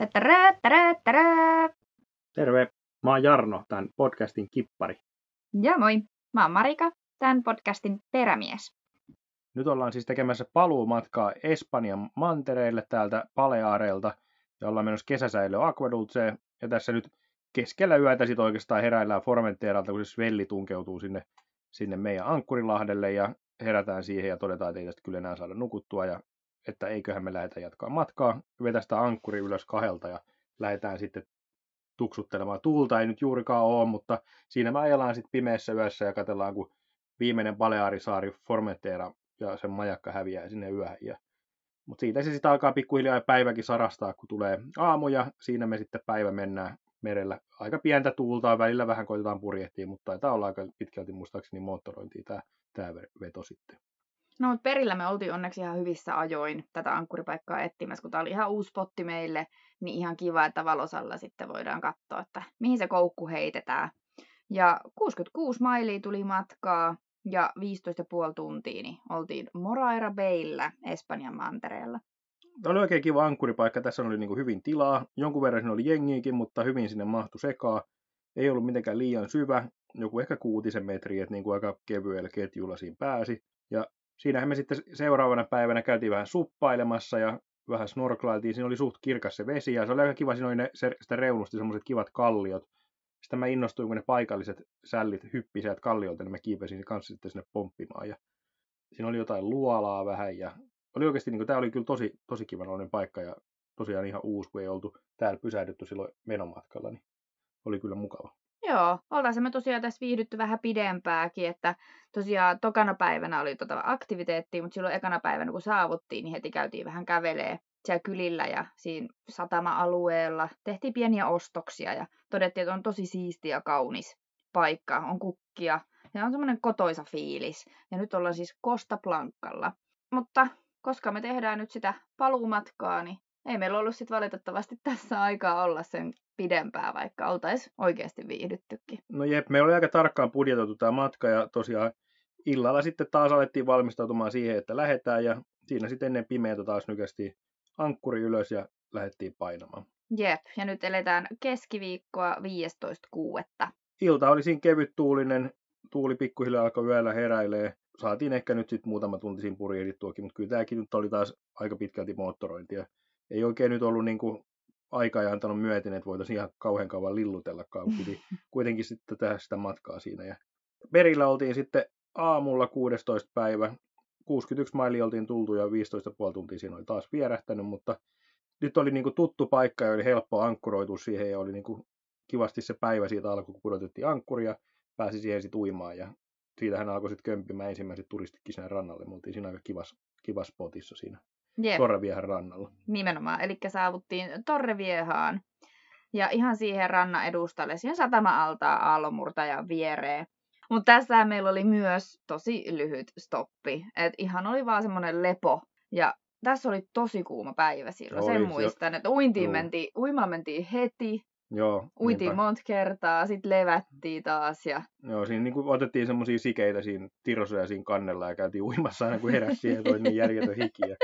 Tätärä, tärä, tärä. Terve, mä oon Jarno, tämän podcastin kippari. Ja moi, mä oon Marika, tämän podcastin perämies. Nyt ollaan siis tekemässä paluumatkaa Espanjan mantereille täältä Paleaarelta ja ollaan menossa kesäsäilöön Aquadulceen. Ja tässä nyt keskellä yötä sit oikeastaan heräillään Formenteralta, kun se Svelli tunkeutuu sinne, sinne meidän Ankkurilahdelle ja herätään siihen ja todetaan, että ei tästä kyllä enää saada nukuttua ja että eiköhän me lähdetä jatkaa matkaa. Vetästä ankkuri ylös kahdelta ja lähdetään sitten tuksuttelemaan. Tuulta ei nyt juurikaan ole, mutta siinä me ajellaan sitten pimeässä yössä ja katsellaan, kun viimeinen Balearisaari Formentera ja sen majakka häviää sinne yöhön. Ja... Mutta siitä se sitten alkaa pikkuhiljaa ja päiväkin sarastaa, kun tulee aamu ja siinä me sitten päivä mennään merellä. Aika pientä tuulta, välillä vähän koitetaan purjehtia, mutta taitaa olla aika pitkälti muistaakseni moottorointia tämä veto sitten. No, mutta perillä me oltiin onneksi ihan hyvissä ajoin tätä ankkuripaikkaa etsimässä, kun tämä oli ihan uusi spotti meille, niin ihan kiva, että valosalla sitten voidaan katsoa, että mihin se koukku heitetään. Ja 66 mailia tuli matkaa ja 15,5 tuntia, niin oltiin Moraira Bayllä Espanjan mantereella. Tämä oli oikein kiva ankkuripaikka. Tässä oli niin kuin hyvin tilaa. Jonkun verran siinä oli jengiäkin, mutta hyvin sinne mahtui sekaa. Ei ollut mitenkään liian syvä, joku ehkä kuutisen metriä, että niin kuin aika kevyellä ketjulla siinä pääsi. Ja siinähän me sitten seuraavana päivänä käytiin vähän suppailemassa ja vähän snorklailtiin. Siinä oli suht kirkas se vesi ja se oli aika kiva. Siinä oli ne, se, sitä reunusti semmoiset kivat kalliot. Sitten mä innostuin, kun ne paikalliset sällit hyppi sieltä kalliolta, niin mä kiipesin kanssa sitten sinne pomppimaan. Ja siinä oli jotain luolaa vähän ja oli oikeasti, niin kuin, tämä oli kyllä tosi, tosi kivan paikka ja tosiaan ihan uusi, kun ei oltu täällä pysähdytty silloin menomatkalla, niin oli kyllä mukava. Joo, oltaisiin me tosiaan tässä viihdytty vähän pidempääkin, että tosiaan tokana päivänä oli tota aktiviteetti, mutta silloin ekana päivänä kun saavuttiin, niin heti käytiin vähän kävelee siellä kylillä ja siinä satama-alueella. Tehtiin pieniä ostoksia ja todettiin, että on tosi siisti ja kaunis paikka, on kukkia ja on semmoinen kotoisa fiilis. Ja nyt ollaan siis Costa Blancalla. Mutta koska me tehdään nyt sitä paluumatkaa, niin ei meillä ollut sitten valitettavasti tässä aikaa olla sen pidempää, vaikka oltaisiin oikeasti viihdyttykin. No jep, me oli aika tarkkaan budjetoitu tämä matka ja tosiaan illalla sitten taas alettiin valmistautumaan siihen, että lähdetään ja siinä sitten ennen pimeätä taas nykästiin ankkuri ylös ja lähdettiin painamaan. Jep, ja nyt eletään keskiviikkoa 15.6. Ilta oli siinä kevyt tuulinen, tuuli pikkuhiljaa alkoi yöllä heräilee. Saatiin ehkä nyt sitten muutama tunti siinä purjehdittuakin, mutta kyllä tämäkin nyt oli taas aika pitkälti moottorointia. Ei oikein nyt ollut niin kuin aika ja antanut myöten, että voitaisiin ihan kauhean kauan lillutellakaan. Piti kuitenkin sitten tehdä sitä matkaa siinä. Ja perillä oltiin sitten aamulla 16. päivä. 61 maili oltiin tultu ja 15,5 tuntia siinä oli taas vierähtänyt, mutta nyt oli niin kuin tuttu paikka ja oli helppo ankkuroitua siihen ja oli niin kuin kivasti se päivä siitä alkoi, kun pudotettiin ankkuria, pääsi siihen sitten uimaan ja siitä hän alkoi sitten kömpimään ensimmäiset turistikin sinne rannalle. Me oltiin siinä aika kivas, kivas spotissa siinä Yep. Torreviehan rannalla. Nimenomaan, eli saavuttiin Torreviehaan ja ihan siihen rannan edustalle, siihen satama-altaa aallonmurtajan viereen. Mutta tässä meillä oli myös tosi lyhyt stoppi, että ihan oli vaan semmoinen lepo. Ja tässä oli tosi kuuma päivä silloin, sen muistan, että uintiin mentiin, uimaan mentiin heti, Joo, Uitiin niinpä. monta kertaa, sitten levättiin taas. Ja... Joo, siinä niin otettiin semmoisia sikeitä siinä tirosuja siinä kannella ja käytiin uimassa aina kun heräsi siihen, oli niin järjetön hiki. Ja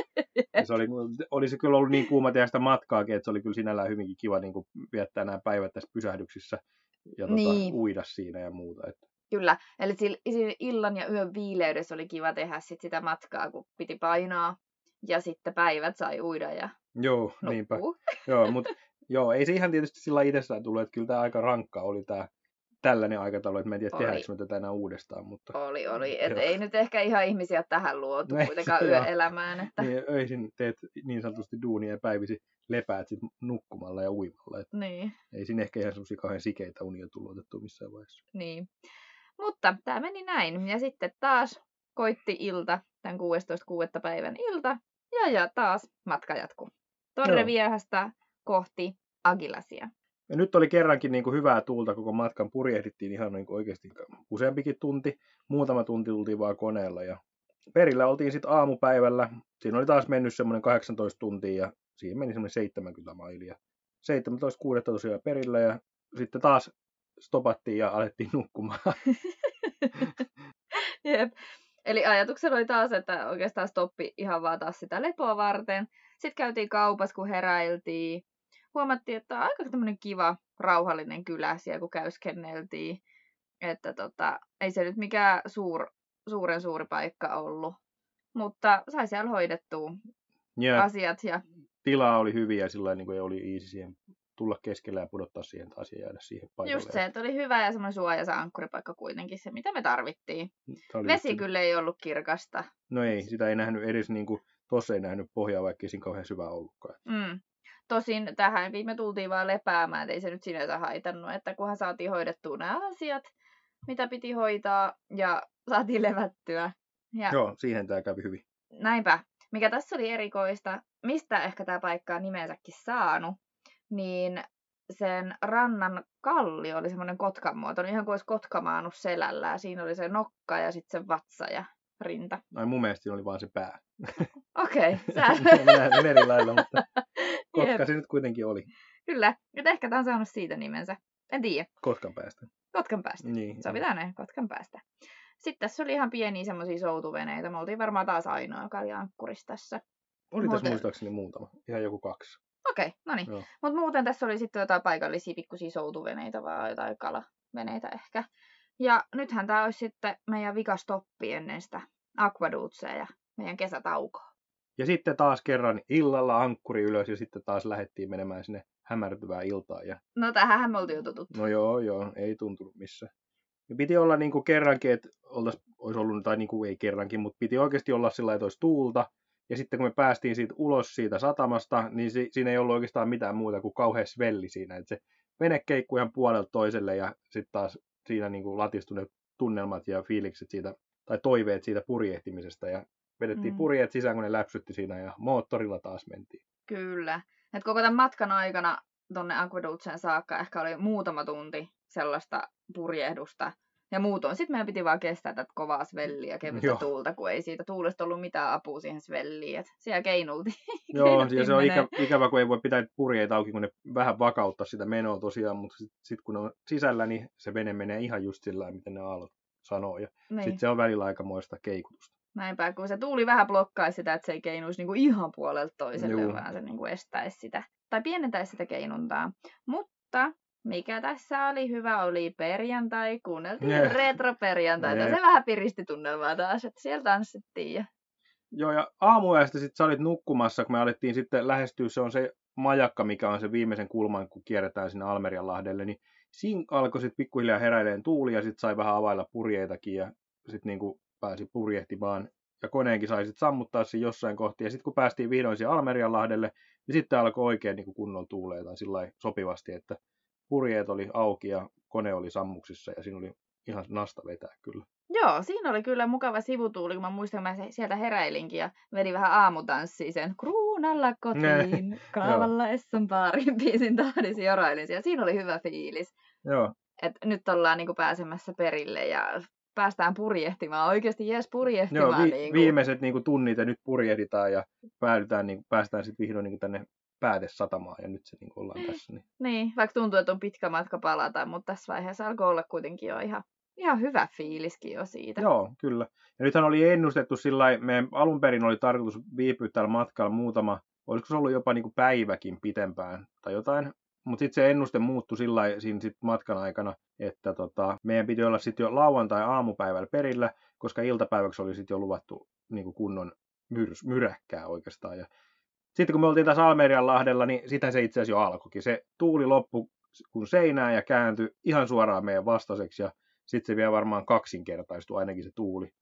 se oli, oli se kyllä ollut niin kuuma tehdä sitä matkaakin, että se oli kyllä sinällään hyvinkin kiva niin kuin viettää nämä päivät tässä pysähdyksissä ja tota, niin. uida siinä ja muuta. Että. Kyllä, eli sillä illan ja yön viileydessä oli kiva tehdä sit sitä matkaa, kun piti painaa ja sitten päivät sai uida ja Joo, nukkuu. niinpä. Joo, mutta Joo, ei se ihan tietysti sillä itsessään tullut, että kyllä tämä aika rankka oli tämä tällainen aikataulu, että mä en tiedä, tehdäänkö me tätä enää uudestaan. Mutta... Oli, oli. Et ei nyt ehkä ihan ihmisiä tähän luotu no, kuitenkaan yöelämään. Että... Niin, öisin teet niin sanotusti duunia ja päivisi lepäät sit nukkumalla ja uimalla. Että niin. Ei siinä ehkä ihan semmoisia kauhean sikeitä unia tullut otettu missään vaiheessa. Niin. Mutta tämä meni näin. Ja sitten taas koitti ilta, tämän 16.6. päivän ilta. Ja, ja taas matka jatkuu. Torreviehasta kohti Agilasia. Ja nyt oli kerrankin niin kuin hyvää tuulta, koko matkan purjehdittiin ihan niin kuin oikeasti useampikin tunti. Muutama tunti tultiin vaan koneella ja perillä oltiin sitten aamupäivällä. Siinä oli taas mennyt semmoinen 18 tuntia ja siihen meni semmoinen 70 mailia. 17.6. tosiaan perillä ja sitten taas stopattiin ja alettiin nukkumaan. Jep. Eli ajatuksena oli taas, että oikeastaan stoppi ihan vaan taas sitä lepoa varten. Sitten käytiin kaupassa, kun heräiltiin huomattiin, että on aika tämmöinen kiva, rauhallinen kylä siellä, kun käyskenneltiin. Että tota, ei se nyt mikään suur, suuren suuri paikka ollut. Mutta sai siellä hoidettua Ja asiat ja tilaa oli hyviä ja sillä niin kuin oli easy siihen tulla keskellä ja pudottaa siihen taas ja jäädä siihen paikalle. just se, että oli hyvä ja semmoinen suojaisa ankkuripaikka kuitenkin se, mitä me tarvittiin. Oli Vesi just- kyllä ei ollut kirkasta. No ei, sitä ei nähnyt edes niin kuin, tossa ei nähnyt pohjaa, vaikka ei siinä kauhean syvä ollutkaan. Mm. Tosin tähän viime tultiin vaan lepäämään, että ei se nyt sinänsä haitannut, että kunhan saatiin hoidettua nämä asiat, mitä piti hoitaa, ja saatiin levättyä. Ja Joo, siihen tämä kävi hyvin. näinpä, mikä tässä oli erikoista, mistä ehkä tämä paikka on nimensäkin saanut, niin sen rannan kalli oli semmoinen kotkan muotoinen, ihan kuin olisi kotka maannut selällään. Siinä oli se nokka ja sitten se vatsa ja rinta. Ai mun mielestä siinä oli vaan se pää. Okei, okay, sä... Mä näen eri lailla, mutta kotka Jep, se nyt kuitenkin oli. Kyllä, nyt ehkä tämä on saanut siitä nimensä. En tiedä. Kotkan päästä. Kotkan päästä. Niin. Sovitaan näin, Kotkan päästä. Sitten tässä oli ihan pieniä semmoisia soutuveneitä. Me oltiin varmaan taas ainoa, joka oli ankkurissa tässä. Oli tässä Muuten- muistaakseni muutama. Ihan joku kaksi. Okei, no niin. Mutta muuten tässä oli sitten jotain paikallisia pikkusia soutuveneitä, vaan jotain kalaveneitä ehkä. Ja nythän tämä olisi sitten meidän vikastoppi ennen sitä ja meidän kesätaukoa. Ja sitten taas kerran illalla ankkuri ylös ja sitten taas lähdettiin menemään sinne hämärtyvään iltaan. Ja No tähän me oltiin jo tututtu. no joo, joo, ei tuntunut missään. Ja piti olla niin kuin kerrankin, että oltais, olisi ollut, tai niin kuin ei kerrankin, mutta piti oikeasti olla sillä että olisi tuulta. Ja sitten kun me päästiin siitä ulos siitä satamasta, niin si- siinä ei ollut oikeastaan mitään muuta kuin kauhean svelli siinä. Että se vene keikkui ihan puolelta toiselle ja sitten taas siinä niin kuin latistui ne tunnelmat ja fiilikset siitä, tai toiveet siitä purjehtimisesta. Ja vedettiin Mm. purjeet sisään, kun ne läpsytti siinä ja moottorilla taas mentiin. Kyllä. Et koko tämän matkan aikana tonne aquadutseen saakka ehkä oli muutama tunti sellaista purjehdusta. Ja muutoin sitten meidän piti vaan kestää tätä kovaa svelliä ja kevyttä Joo. tuulta, kun ei siitä tuulesta ollut mitään apua siihen svelliin. Et siellä keinultiin. Joo, ja se on ikä, ikävä, kun ei voi pitää purjeita auki, kun ne vähän vakauttaa sitä menoa tosiaan, mutta sitten sit kun ne on sisällä, niin se vene menee ihan just sillä miten ne aallot sanoo. Ja Niin. sitten se on välillä aikamoista keikutusta. Näinpä, kun se tuuli vähän blokkaisi sitä, että se ei keinuisi niinku ihan puolelta toiselle, Juu. vaan se niinku estäisi sitä, tai pienentäisi sitä keinuntaa. Mutta mikä tässä oli hyvä, oli perjantai, kuunneltiin Jep. retroperjantaita. Jep. Se vähän piristi tunnelmaa taas, että siellä tanssittiin. Ja... Joo, ja aamuyöstä sitten sä olit nukkumassa, kun me alettiin sitten lähestyä, se on se majakka, mikä on se viimeisen kulman, kun kierretään sinne Almerianlahdelle, niin siinä alkoi sitten pikkuhiljaa heräileen tuuli ja sitten sai vähän availla purjeitakin ja sitten niinku pääsi purjehtimaan ja koneenkin sai sitten sammuttaa sen jossain kohti ja sitten kun päästiin vihdoin siihen Almerianlahdelle, niin sitten alkoi oikein niinku kunnolla tuulee tai sillä sopivasti, että purjeet oli auki ja kone oli sammuksissa ja siinä oli ihan nasta vetää kyllä. Joo, siinä oli kyllä mukava sivutuuli, kun mä muistan, mä sieltä heräilinkin ja vedin vähän aamutanssia sen Kruunalla kotiin, kaavalla Essan baarin biisin tahdisi jorailin siellä. Siinä oli hyvä fiilis. Joo, että nyt ollaan niinku pääsemässä perille ja päästään purjehtimaan. Oikeasti jes Joo, purjehtimaan. vi- niinku. viimeiset niin kuin, tunnit ja nyt purjehditaan ja päädytään, niin, päästään sitten vihdoin niin kuin, tänne päätesatamaan ja nyt se niin kuin, ollaan tässä. Niin. Niin, vaikka tuntuu, että on pitkä matka palata, mutta tässä vaiheessa alkoi olla kuitenkin jo ihan, ihan hyvä fiiliskin jo siitä. Joo, kyllä. Ja nythän oli ennustettu sillä meidän alun perin oli tarkoitus viipyä tällä matkalla muutama, olisiko se ollut jopa niin kuin päiväkin pitempään tai jotain. Mutta sitten se ennuste muuttui sillä siinä sit matkan aikana, että tota, meidän piti olla sitten jo lauantai-aamupäivällä perillä, koska iltapäiväksi oli sitten jo luvattu niin kunnon myrs, myräkkää oikeastaan. Ja sitten kun me oltiin tässä Almerianlahdella, niin sitä se itse asiassa jo alkoikin. Se tuuli loppu kun seinään ja kääntyi ihan suoraan meidän vastaiseksi ja sitten se vielä varmaan kaksinkertaistui ainakin se tuuli.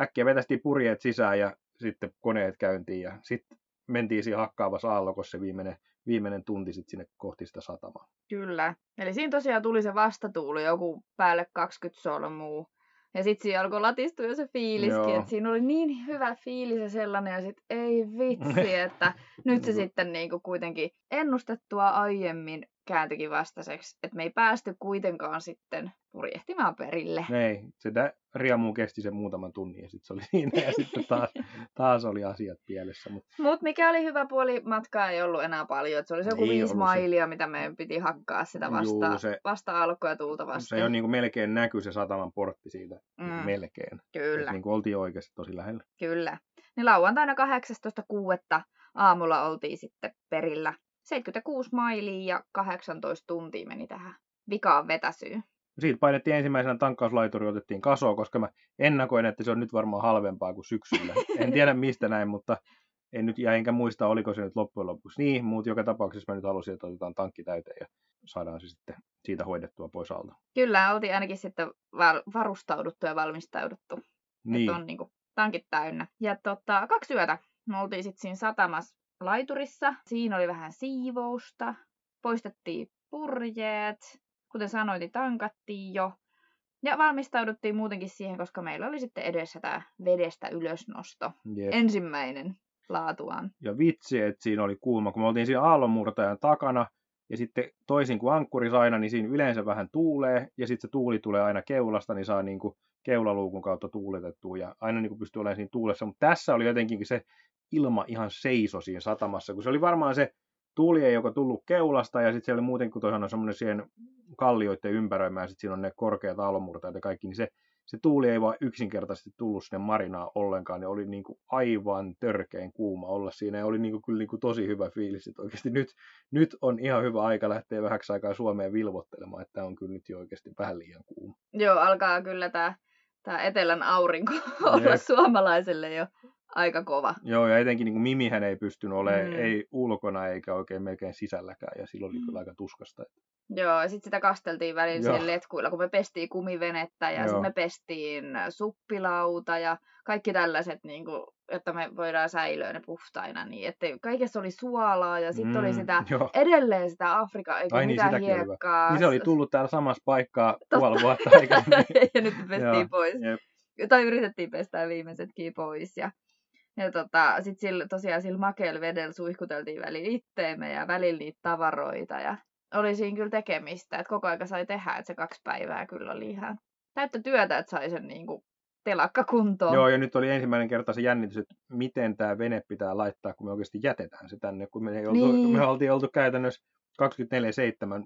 Äkkiä vetästiin purjeet sisään ja sitten koneet käyntiin ja sitten mentiin siinä hakkaavassa aallokossa se viimeinen, viimeinen tunti sitten sinne kohti sitä satamaa. Kyllä. Eli siinä tosiaan tuli se vastatuuli, joku päälle 20 solmua. Ja sitten siinä alkoi latistua jo se fiiliskin, Joo. että siinä oli niin hyvä fiilis ja sellainen, ja sitten ei vitsi, että nyt se sitten niinku kuitenkin ennustettua aiemmin kääntyikin vastaiseksi, että me ei päästy kuitenkaan sitten purjehtimaan perille. Ei, se tä- riamu kesti sen muutaman tunnin ja sitten se oli siinä ja sitten taas, taas oli asiat pielessä. Mutta Mutta mikä oli hyvä puoli, matkaa ei ollut enää paljon. Et se oli se joku Ei viisi ollut se. mailia, mitä meidän piti hakkaa sitä vasta, Juu, se- vasta alkua ja tuulta vasta. se jo niin kuin melkein näkyy se sataman portti siitä. Mm. Mm. Melkein. Kyllä, Et niin kuin oltiin oikeasti tosi lähellä. kyllä. Niin lauantaina 18.6. aamulla oltiin sitten perillä. 76 mailia ja 18 tuntia meni tähän vikaan vetäsyyn. Siitä painettiin ensimmäisenä tankkauslaituri, otettiin kasoa, koska mä ennakoin, että se on nyt varmaan halvempaa kuin syksyllä. En tiedä mistä näin, mutta en nyt, ja enkä muista, oliko se nyt loppujen lopuksi niin, mutta joka tapauksessa mä nyt halusin, että otetaan tankki täyteen ja saadaan se sitten siitä hoidettua pois alta. Kyllä, oltiin ainakin sitten varustauduttu ja valmistauduttu. Niin. Että on niin kuin, tankit täynnä. Ja tota, kaksi yötä me oltiin sitten siinä satamassa laiturissa. Siinä oli vähän siivousta, poistettiin purjeet, kuten sanoit, niin tankattiin jo. Ja valmistauduttiin muutenkin siihen, koska meillä oli sitten edessä tämä vedestä ylösnosto. Jep. Ensimmäinen laatuaan. Ja vitsi, että siinä oli kuuma, kun me oltiin siinä aallonmurtajan takana, ja sitten toisin kuin ankkuris aina, niin siinä yleensä vähän tuulee, ja sitten se tuuli tulee aina keulasta, niin saa niin kuin keulaluukun kautta tuuletettua, ja aina niin kuin pystyy olemaan siinä tuulessa. Mutta tässä oli jotenkin se ilma ihan seiso siinä satamassa, kun se oli varmaan se tuuli ei joko tullut keulasta, ja sitten siellä oli muuten, kun toihan on semmoinen siihen kallioiden ympäröimä, ja sitten siinä on ne korkeat aallonmurtajat ja kaikki, niin se se tuuli ei vaan yksinkertaisesti tullut sinne marinaan ollenkaan, ja oli niin kuin aivan törkein kuuma olla siinä, ja oli niin kuin, kyllä niin kuin tosi hyvä fiilis, että oikeasti nyt, nyt on ihan hyvä aika lähteä vähäksi aikaa Suomeen vilvottelemaan, että tämä on kyllä nyt jo oikeasti vähän liian kuuma. Joo, alkaa kyllä tämä, tämä etelän aurinko olla suomalaiselle jo aika kova. Joo, ja etenkin niin kuin Mimihän ei pystynyt olemaan, mm. ei ulkona eikä oikein melkein sisälläkään, ja silloin oli mm. kyllä aika tuskasta. Joo, ja sitten sitä kasteltiin välillä siellä letkuilla, kun me pestiin kumivenettä, ja sitten me pestiin suppilauta, ja kaikki tällaiset, niin kuin, että me voidaan säilyä ne puhtaina, niin että kaikessa oli suolaa, ja sitten mm, oli sitä, jo. edelleen sitä Afrikan, eikä Ai mitään niin, hiekkaa. Niin se oli tullut täällä samassa paikkaa puoli vuotta aikaisemmin. ja nyt me pestiin Joo, pois. Jep. Tai yritettiin pestää viimeisetkin pois, ja ja tota, sit sillä, tosiaan sillä makealla vedellä suihkuteltiin välillä itteemme ja välillä niitä tavaroita. Ja oli siinä kyllä tekemistä, että koko aika sai tehdä, että se kaksi päivää kyllä oli ihan täyttä työtä, että sai sen niin kuin telakka kuntoon. Joo, ja nyt oli ensimmäinen kerta se jännitys, että miten tämä vene pitää laittaa, kun me oikeasti jätetään se tänne, kun me, ei oltu, niin. me oltiin oltu käytännössä 24-7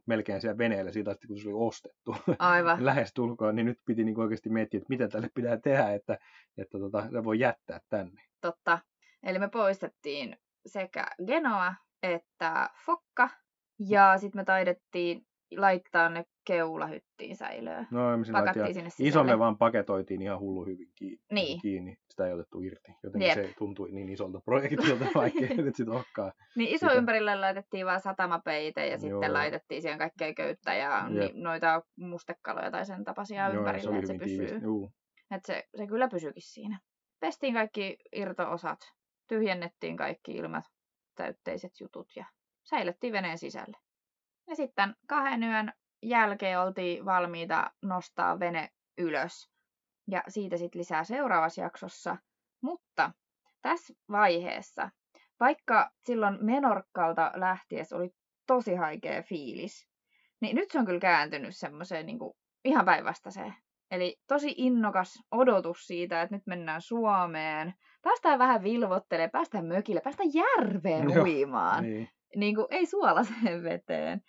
melkein siellä veneellä siitä asti, kun se oli ostettu. Aivan. Lähes tulkoon, niin nyt piti niin oikeasti miettiä, että mitä tälle pitää tehdä, että, että tota, se voi jättää tänne. Totta. Eli me poistettiin sekä Genoa että Fokka, ja sitten me taidettiin laittaa ne keulahyttiin säilöön. No, me Pakattiin sinne Iso me vaan paketoitiin ihan hullu hyvin kiinni. Niin. kiinni. Sitä ei otettu irti. Joten Jep. se tuntui niin isolta projektilta, vaikka ei nyt sitten olekaan. Niin iso sitä. ympärillä laitettiin vaan satamapeite ja Joo. sitten laitettiin siihen kaikkea köyttä ja ni, noita mustekaloja tai sen tapaisia Joo, ympärillä, että se pysyy. Että se, se kyllä pysyykin siinä. Pestiin kaikki irtoosat, tyhjennettiin kaikki ilmat täytteiset jutut ja säilyttiin veneen sisälle. Ja sitten kahden yön jälkeen oltiin valmiita nostaa vene ylös. Ja siitä sitten lisää seuraavassa jaksossa. Mutta tässä vaiheessa, vaikka silloin Menorkkalta lähties oli tosi haikea fiilis, niin nyt se on kyllä kääntynyt semmoiseen niin ihan päinvastaiseen. Eli tosi innokas odotus siitä, että nyt mennään Suomeen. Päästään vähän vilvottelemaan, päästään mökille, päästään järveen uimaan. Niin. Niin kuin, ei suolaseen veteen.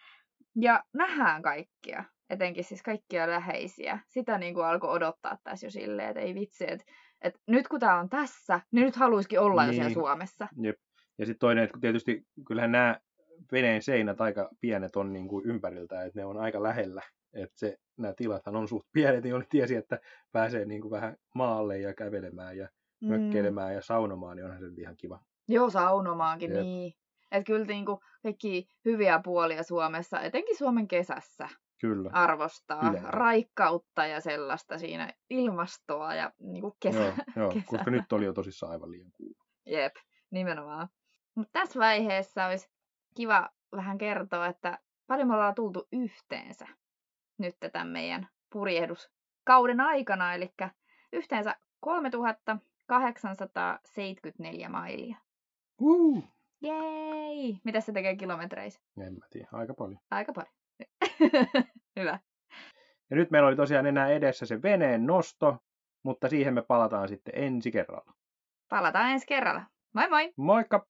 Ja nähdään kaikkia, etenkin siis kaikkia läheisiä. Sitä niin kuin alkoi odottaa tässä jo silleen, että ei vitsi, että, että nyt kun tämä on tässä, niin nyt haluaisikin olla niin. jo siellä niin. Suomessa. Jep. Ja sitten toinen, että tietysti kyllähän nämä veneen seinät aika pienet on niin kuin ympäriltä, että ne on aika lähellä. Että se, nämä tilathan on suht pienet, niin tiesi, että pääsee niin kuin vähän maalle ja kävelemään ja mm. mökkeilemään ja saunomaan, niin onhan se ihan kiva. Joo, saunomaankin, Jep. niin. Että kyllä niinku kaikki hyviä puolia Suomessa, etenkin Suomen kesässä, Kyllä. arvostaa Yleensä. raikkautta ja sellaista siinä ilmastoa ja niinku kesä, joo, joo, koska nyt oli jo tosissaan aivan liian kuuma. Jep, nimenomaan. Mutta tässä vaiheessa olisi kiva vähän kertoa, että paljon me ollaan tultu yhteensä nyt tämän meidän purjehduskauden aikana, eli yhteensä 3874 mailia. Uh. Jei! Mitä se tekee kilometreissä? En mä tiedä, aika paljon. Aika paljon. Hyvä. Ja nyt meillä oli tosiaan enää edessä se veneen nosto, mutta siihen me palataan sitten ensi kerralla. Palataan ensi kerralla. Moi moi! Moikka!